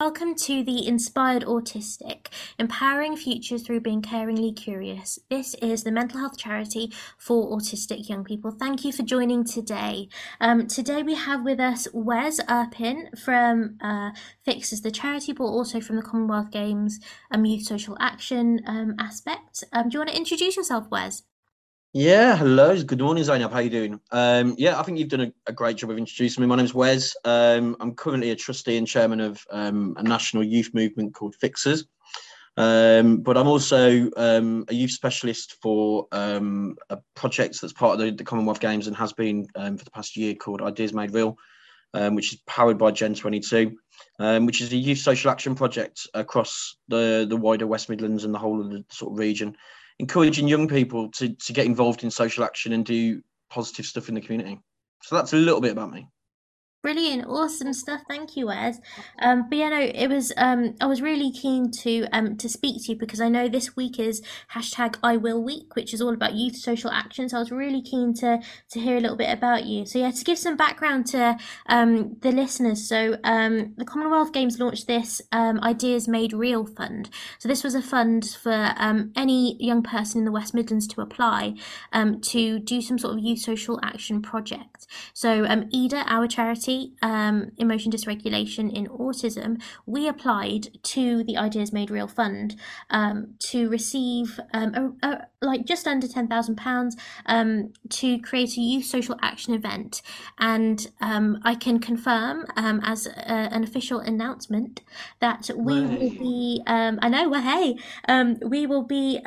Welcome to the Inspired Autistic, empowering futures through being caringly curious. This is the mental health charity for autistic young people. Thank you for joining today. Um, today we have with us Wes Erpen from uh, Fixers the charity, but also from the Commonwealth Games um, Youth Social Action um, aspect. Um, do you want to introduce yourself, Wes? Yeah, hello. Good morning, Zainab. How are you doing? Um, yeah, I think you've done a, a, great job of introducing me. My name's Wes. Um, I'm currently a trustee and chairman of um, a national youth movement called Fixers. Um, but I'm also um, a youth specialist for um, a project that's part of the, the Commonwealth Games and has been for the past year called Ideas Made Real, which is powered by Gen 22, which is a youth social action project across the, the wider West Midlands and the whole of the sort of region encouraging young people to, to get involved in social action and do positive stuff in the community. So that's a little bit about me. Brilliant, awesome stuff. Thank you, Wes. Um, but yeah, no, it was. Um, I was really keen to um to speak to you because I know this week is hashtag I Will Week, which is all about youth social action. So I was really keen to to hear a little bit about you. So yeah, to give some background to um the listeners. So um the Commonwealth Games launched this um Ideas Made Real fund. So this was a fund for um any young person in the West Midlands to apply um to do some sort of youth social action project. So um Ida, our charity um, emotion dysregulation in autism, we applied to the Ideas Made Real Fund um, to receive um, a, a, like just under ten thousand um, pounds to create a youth social action event, and um, I can confirm um, as a, an official announcement that we will be. I know. Well, hey, we will be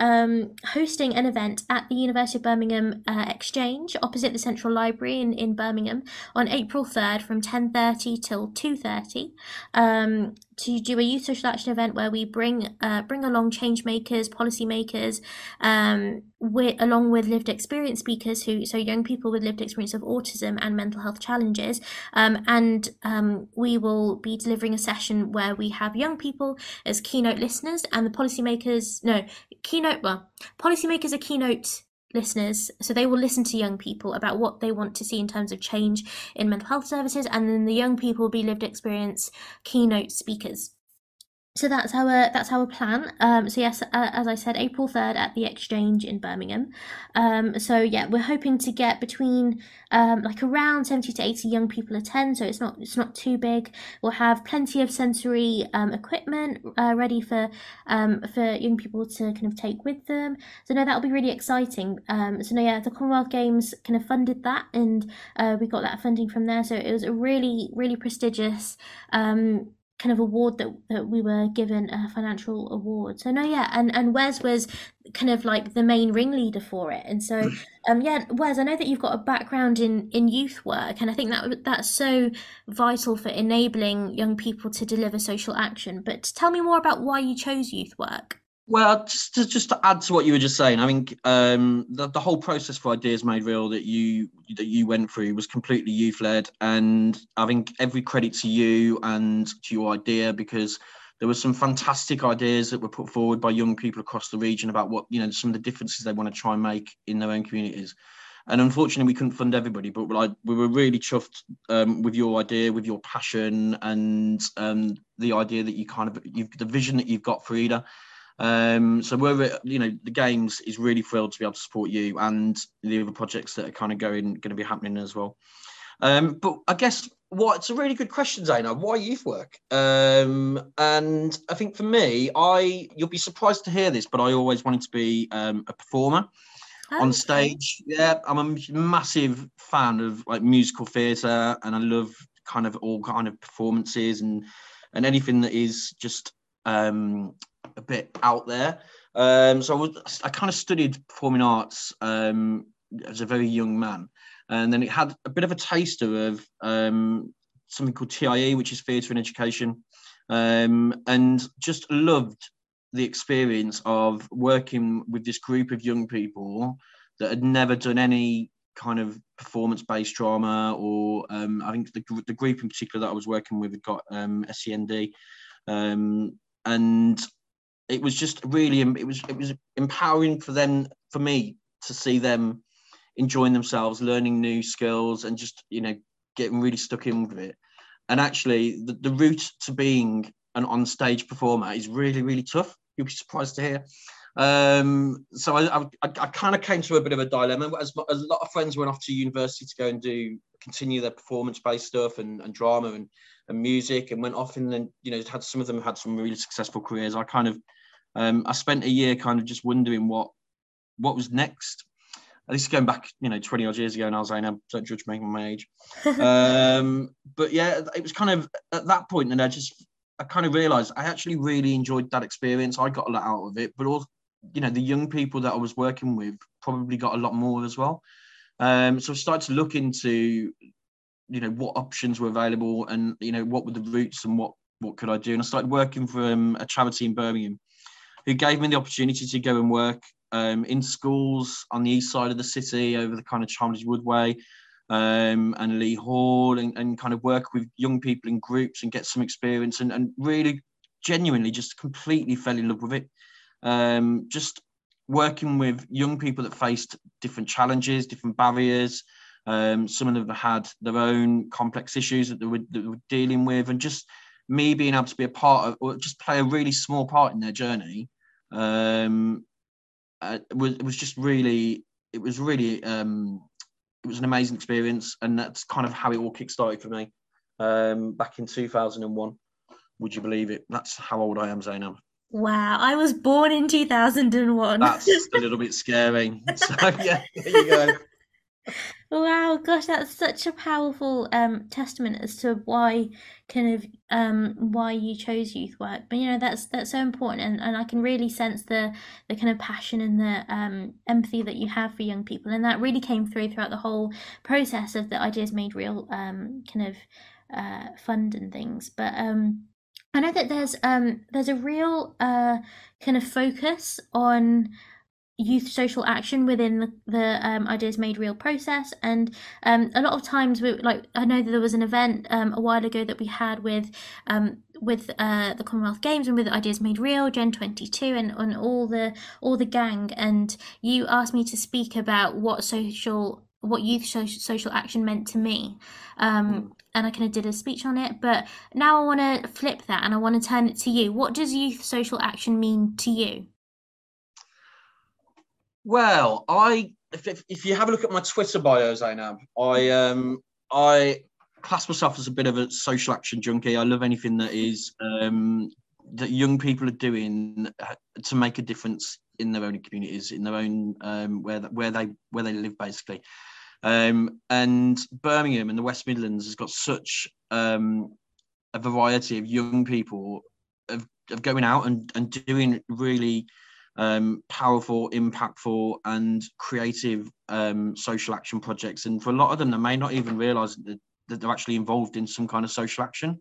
hosting an event at the University of Birmingham uh, Exchange opposite the Central Library in, in Birmingham on April third from 10.30 till 2.30 um, to do a youth social action event where we bring uh, bring along change makers, policy makers, um, with, along with lived experience speakers who so young people with lived experience of autism and mental health challenges, um, and um, we will be delivering a session where we have young people as keynote listeners and the policymakers no keynote well policymakers are keynote listeners so they will listen to young people about what they want to see in terms of change in mental health services and then the young people will be lived experience keynote speakers so that's our that's our plan. Um, so yes, as I said, April third at the Exchange in Birmingham. Um, so yeah, we're hoping to get between um, like around seventy to eighty young people attend. So it's not it's not too big. We'll have plenty of sensory um, equipment uh, ready for um, for young people to kind of take with them. So no, that'll be really exciting. Um, so no, yeah, the Commonwealth Games kind of funded that, and uh, we got that funding from there. So it was a really really prestigious. Kind of award that, that we were given a financial award. So no, yeah, and and Wes was kind of like the main ringleader for it. And so, um, yeah, Wes, I know that you've got a background in in youth work, and I think that that's so vital for enabling young people to deliver social action. But tell me more about why you chose youth work. Well, just to, just to add to what you were just saying, I think um, the, the whole process for Ideas Made Real that you that you went through was completely youth led, and I think every credit to you and to your idea because there were some fantastic ideas that were put forward by young people across the region about what you know some of the differences they want to try and make in their own communities. And unfortunately, we couldn't fund everybody, but like we were really chuffed um, with your idea, with your passion, and um, the idea that you kind of you've the vision that you've got for Ida um, so we're, you know, the games is really thrilled to be able to support you and the other projects that are kind of going, going to be happening as well. Um, but I guess what it's a really good question, Zaina. Why youth work? Um, and I think for me, I you'll be surprised to hear this, but I always wanted to be um, a performer oh, on stage. Okay. Yeah, I'm a massive fan of like musical theatre, and I love kind of all kind of performances and and anything that is just um, a bit out there. Um, so I, was, I kind of studied performing arts um, as a very young man, and then it had a bit of a taster of um, something called TIE, which is theatre and education, um, and just loved the experience of working with this group of young people that had never done any kind of performance-based drama, or um, I think the, the group in particular that I was working with had got um, SEND, and it was just really it was it was empowering for them for me to see them enjoying themselves learning new skills and just you know getting really stuck in with it and actually the, the route to being an on stage performer is really really tough. You'll be surprised to hear. Um, so I, I, I kind of came to a bit of a dilemma. As, a lot of friends went off to university to go and do continue their performance based stuff and, and drama and, and music, and went off and then you know had some of them had some really successful careers. I kind of um, I spent a year kind of just wondering what what was next. This is going back, you know, 20 odd years ago, and I was saying, don't judge me on my age. um, but yeah, it was kind of at that point, point that I just, I kind of realized I actually really enjoyed that experience. I got a lot out of it, but also, you know, the young people that I was working with probably got a lot more as well. Um, so I started to look into, you know, what options were available, and you know, what were the routes, and what what could I do. And I started working for um, a charity in Birmingham, who gave me the opportunity to go and work um, in schools on the east side of the city over the kind of Chelmsley Wood way um, and Lea Hall and, and kind of work with young people in groups and get some experience and, and really genuinely just completely fell in love with it. Um, just working with young people that faced different challenges, different barriers. Um, some of them had their own complex issues that they, were, that they were dealing with, and just me being able to be a part of, or just play a really small part in their journey, um, uh, it was it was just really it was really um, it was an amazing experience, and that's kind of how it all kick-started for me um, back in 2001. Would you believe it? That's how old I am, Zainab. Wow, I was born in 2001. That's a little bit scary. So yeah, there you go. Wow, gosh, that's such a powerful um, testament as to why kind of um, why you chose youth work. But you know that's that's so important, and, and I can really sense the the kind of passion and the um, empathy that you have for young people, and that really came through throughout the whole process of the ideas made real um, kind of uh, fund and things. But um, I know that there's um, there's a real uh, kind of focus on youth social action within the, the um, ideas made real process. And um, a lot of times we like i know that there was an event um, a while ago that we had with um, with uh, the commonwealth games and with ideas made real gen 22 and on all the all the gang. And you asked me to speak about what social what youth social action meant to me. Mm. and i kind of did a speech on it but now i want to flip that and i want to turn it to you. What does youth social action mean to you well, I if, if you have a look at my Twitter bio, Zainab, I um I class myself as a bit of a social action junkie. I love anything that is um, that young people are doing uh, to make a difference in their own communities, in their own um, where where they where they live, basically. Um, and Birmingham and the West Midlands has got such um, a variety of young people of, of going out and, and doing really um, powerful, impactful, and creative um, social action projects. And for a lot of them, they may not even realise that, that they're actually involved in some kind of social action.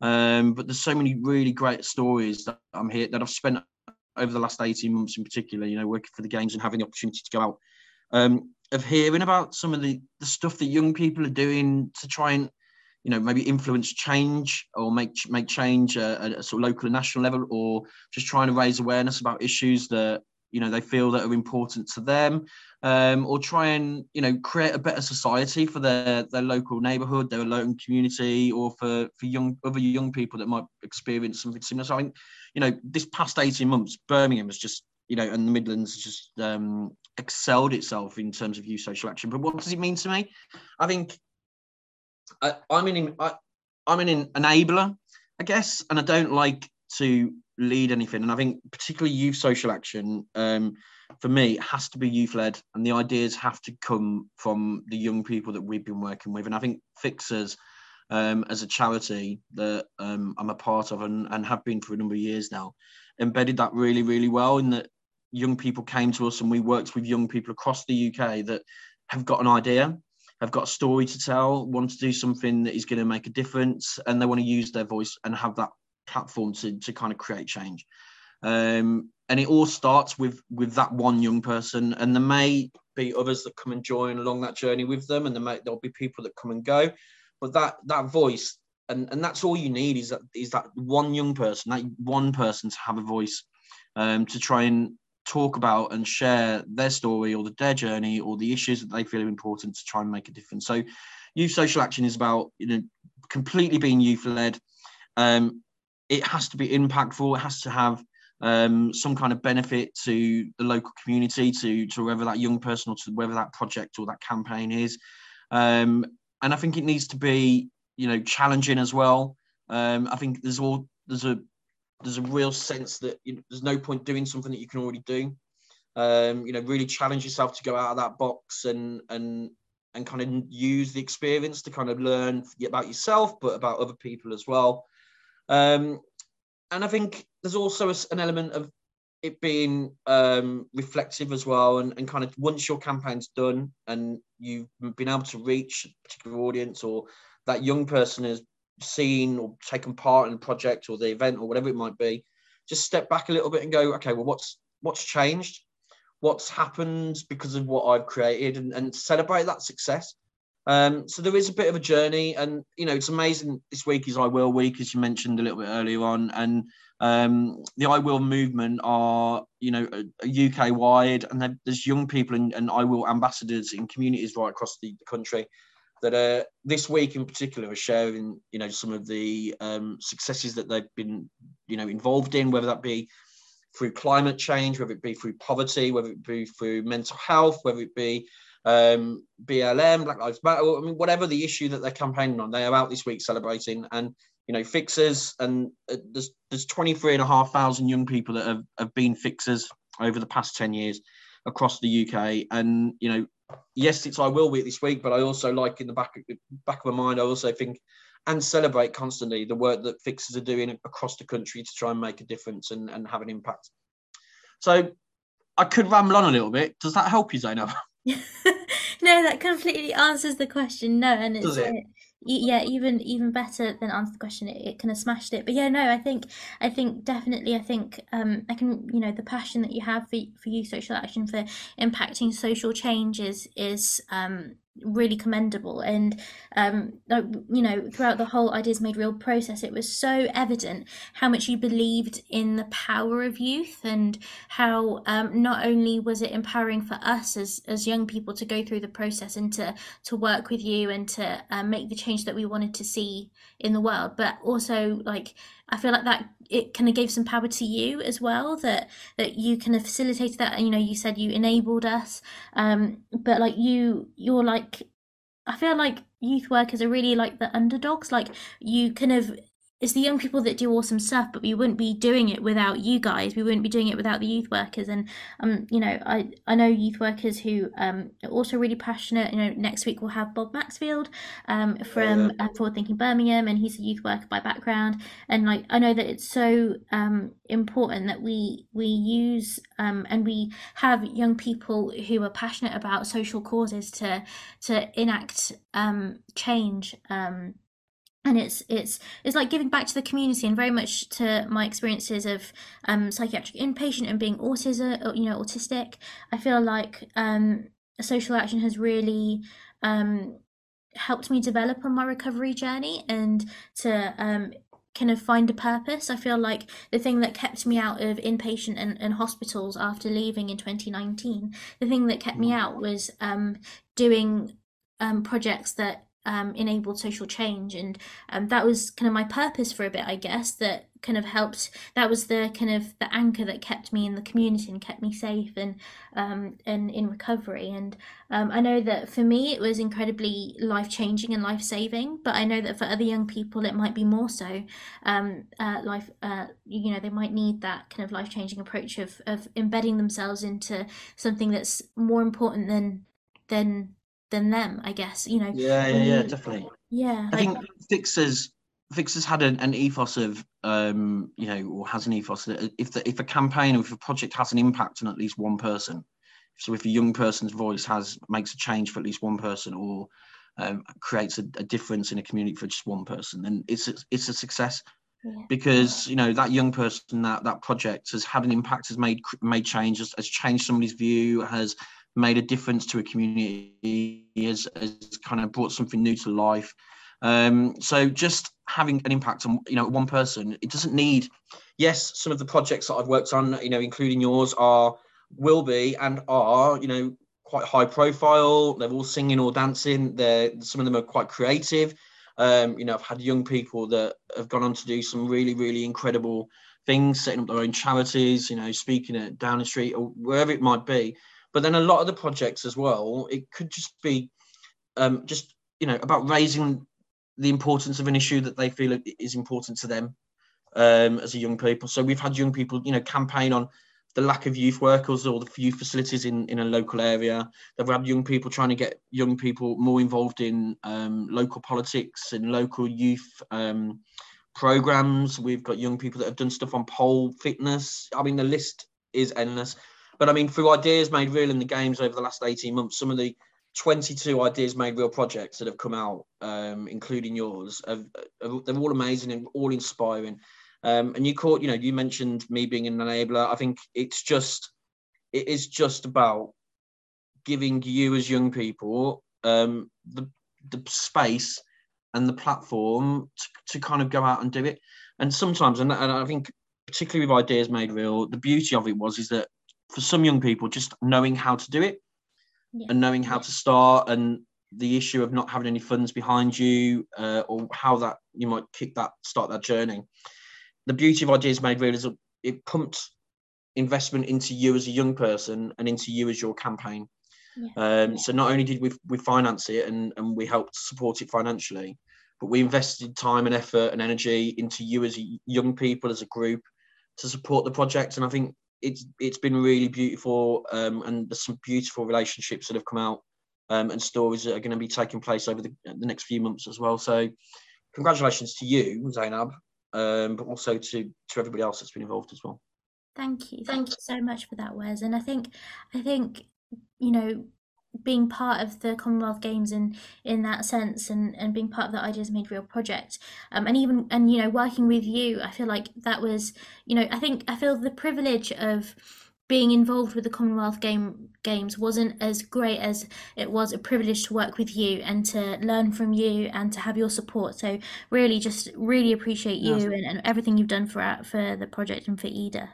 Um, but there's so many really great stories that I'm here that I've spent over the last 18 months in particular, you know, working for the games and having the opportunity to go out, um, of hearing about some of the, the stuff that young people are doing to try and you know maybe influence change or make make change at a sort of local and national level or just trying to raise awareness about issues that you know they feel that are important to them um, or try and you know create a better society for their their local neighborhood their local community or for for young other young people that might experience something similar. So i think you know this past 18 months birmingham has just you know and the midlands has just um, excelled itself in terms of youth social action. But what does it mean to me? I think I, am an I, I'm an enabler, I guess, and I don't like to lead anything. And I think particularly youth social action, um, for me, has to be youth led, and the ideas have to come from the young people that we've been working with. And I think Fixers, um, as a charity that um, I'm a part of and, and have been for a number of years now, embedded that really, really well. In that young people came to us and we worked with young people across the UK that have got an idea have got a story to tell, want to do something that is going to make a difference, and they want to use their voice and have that platform to, to kind of create change. Um, and it all starts with with that one young person, and there may be others that come and join along that journey with them, and there may, there'll be people that come and go, but that that voice, and and that's all you need is that is that one young person, that one person to have a voice, um, to try and talk about and share their story or their journey or the issues that they feel are important to try and make a difference. So, youth social action is about you know completely being youth led. Um, it has to be impactful. It has to have um, some kind of benefit to the local community, to to whether that young person or to whether that project or that campaign is. Um, and I think it needs to be, you know, challenging as well. Um, I think there's all there's a there's a real sense that you know, there's no point doing something that you can already do. Um, you know, really challenge yourself to go out of that box and and and kind of use the experience to kind of learn about yourself, but about other people as well. Um, and I think there's also a, an element of it being um, reflective as well, and, and kind of once your campaign's done and you've been able to reach a particular audience, or that young person has seen or taken part in a project or the event or whatever it might be, just step back a little bit and go, okay, well, what's what's changed? What's happened because of what I've created, and, and celebrate that success. Um, so there is a bit of a journey, and you know it's amazing. This week is I Will Week, as you mentioned a little bit earlier on, and um, the I Will movement are you know UK wide, and there's young people and, and I Will ambassadors in communities right across the, the country that are this week in particular are sharing you know some of the um, successes that they've been you know involved in, whether that be through climate change, whether it be through poverty, whether it be through mental health, whether it be um, BLM, Black Lives Matter. I mean, whatever the issue that they're campaigning on, they are out this week celebrating. And you know, fixers, and uh, there's there's 23 and a half thousand young people that have, have been fixers over the past 10 years across the UK. And you know, yes, it's I will week this week, but I also like in the back of, back of my mind, I also think and celebrate constantly the work that fixers are doing across the country to try and make a difference and, and have an impact. So I could ramble on a little bit. Does that help you, Zainab? no, that completely answers the question. No, and it's it? Yeah, even even better than answer the question. It, it kind of smashed it. But yeah, no, I think I think definitely. I think um, I can you know the passion that you have for for youth social action for impacting social changes is is um, really commendable. And um you know throughout the whole ideas made real process it was so evident how much you believed in the power of youth and how um not only was it empowering for us as as young people to go through the process and to to work with you and to uh, make the change that we wanted to see in the world but also like I feel like that it kind of gave some power to you as well that that you kind of facilitated that you know you said you enabled us um but like you you're like I feel like youth workers are really like the underdogs like you kind of it's the young people that do awesome stuff but we wouldn't be doing it without you guys. We wouldn't be doing it without the youth workers. And um you know i i know youth workers who um are also really passionate. You know next week we'll have bob maxfield um from uh, forward thinking birmingham and he's a youth worker by background. And like i know that it's so um important that we we use um and we have young people who are passionate about social causes to to enact um change um and it's it's it's like giving back to the community and very much to my experiences of um, psychiatric inpatient and being autism uh, you know autistic i feel like um, social action has really um, helped me develop on my recovery journey and to um, kind of find a purpose i feel like the thing that kept me out of inpatient and, and hospitals after leaving in 2019 the thing that kept me mm. out was um, doing um, projects that um, enabled social change. And um, that was kind of my purpose for a bit i guess that kind of helped that was the kind of the anchor that kept me in the community and kept me safe and um, and in recovery. And um, i know that for me it was incredibly life changing and life saving but i know that for other young people it might be more so um, uh, life uh, you know they might need that kind of life changing approach of of embedding themselves into something that's more important than than than them i guess you know. Yeah yeah, yeah definitely. Yeah i like, think fixers fixers had an, an ethos of um you know or has an ethos that if the, if a campaign or if a project has an impact on at least one person so if a young person's voice has makes a change for at least one person or um, creates a, a, difference in a community for just one person then it's a, it's a success. Yeah. because you know that young person that that project has had an impact has made made change has, has changed somebody's view has made a difference to a community, has, has kind of brought something new to life. Um, so just having an impact on you know one person, it doesn't need. Yes, some of the projects that I've worked on, you know, including yours, are will be and are you know quite high profile. They're all singing or dancing. They're some of them are quite creative. Um, you know, I've had young people that have gone on to do some really, really incredible things, setting up their own charities, you know, speaking at Downing Street or wherever it might be. But then a lot of the projects as well, it could just be um, just, you know, about raising the importance of an issue that they feel is important to them um, as a young people. So we've had young people, you know, campaign on the lack of youth workers or the youth facilities in, in a local area. They've had young people trying to get young people more involved in um, local politics and local youth um, programs. We've got young people that have done stuff on pole fitness. I mean, the list is endless. But I mean, through ideas made real in the games over the last 18 months, some of the 22 ideas made real projects that have come out, um, including yours, have, have, they're all amazing and all inspiring. Um, and you caught, you know, you mentioned me being an enabler. I think it's just, it is just about giving you as young people um, the the space and the platform to, to kind of go out and do it. And sometimes, and, and I think particularly with ideas made real, the beauty of it was is that for some young people, just knowing how to do it yeah. and knowing how to start and the issue of not having any funds behind you uh, or how that you might kick that start that journey the beauty of ideas made real is it pumped investment into you as a young person and into you as your campaign. Yeah. Um, so not only did we we finance it and, and we helped support it financially, but we invested time and effort and energy into you as young people as a group to support the project. And I think it's it's been really beautiful um, and there's some beautiful relationships that have come out um, and stories that are going to be taking place over the, the next few months as well. So congratulations to you, Zainab, um, but also to to everybody else that's been involved as well. Thank you, thank you so much for that, Wes. And I think I think you know being part of the Commonwealth Games in in that sense and and being part of the Ideas Made Real project um and even and you know working with you I feel like that was you know I think I feel the privilege of being involved with the Commonwealth Game Games wasn't as great as it was a privilege to work with you and to learn from you and to have your support. So really, just really appreciate you and, and everything you've done for for the project and for Ida.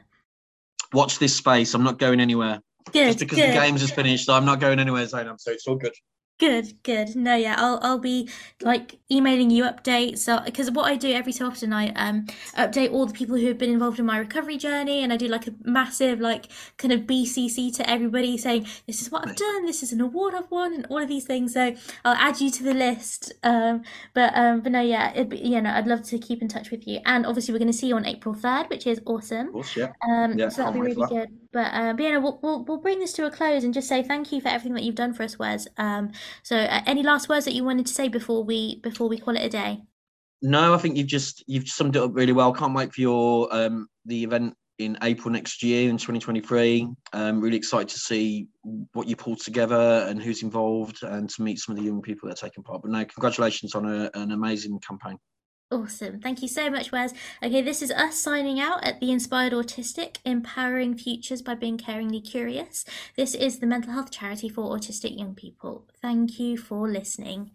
Watch this space. I'm not going anywhere. Good, Just because good. the games is finished, so I'm not going anywhere, Zainab. So it's all good. Good, good. No, yeah, I'll I'll be like emailing you updates. So because what I do every so often, I um update all the people who have been involved in my recovery journey, and I do like a massive like kind of BCC to everybody saying this is what I've done, this is an award I've won, and all of these things. So I'll add you to the list. Um, but um, but no, yeah, it'd be you know I'd love to keep in touch with you, and obviously we're going to see you on April third, which is awesome. Of course, yeah. Um, yeah, so that'll be really good. But uh, but yeah, we'll, we'll we'll bring this to a close and just say thank you for everything that you've done for us, Wes. Um, so, uh, any last words that you wanted to say before we before we call it a day? No, I think you've just you've summed it up really well. Can't wait for your um, the event in April next year in 2023. Um, really excited to see what you pulled together and who's involved, and to meet some of the young people that are taking part. But no, congratulations on a, an amazing campaign. Awesome. Thank you so much, Wes. Okay, this is us signing out at The Inspired Autistic, empowering futures by being caringly curious. This is the mental health charity for autistic young people. Thank you for listening.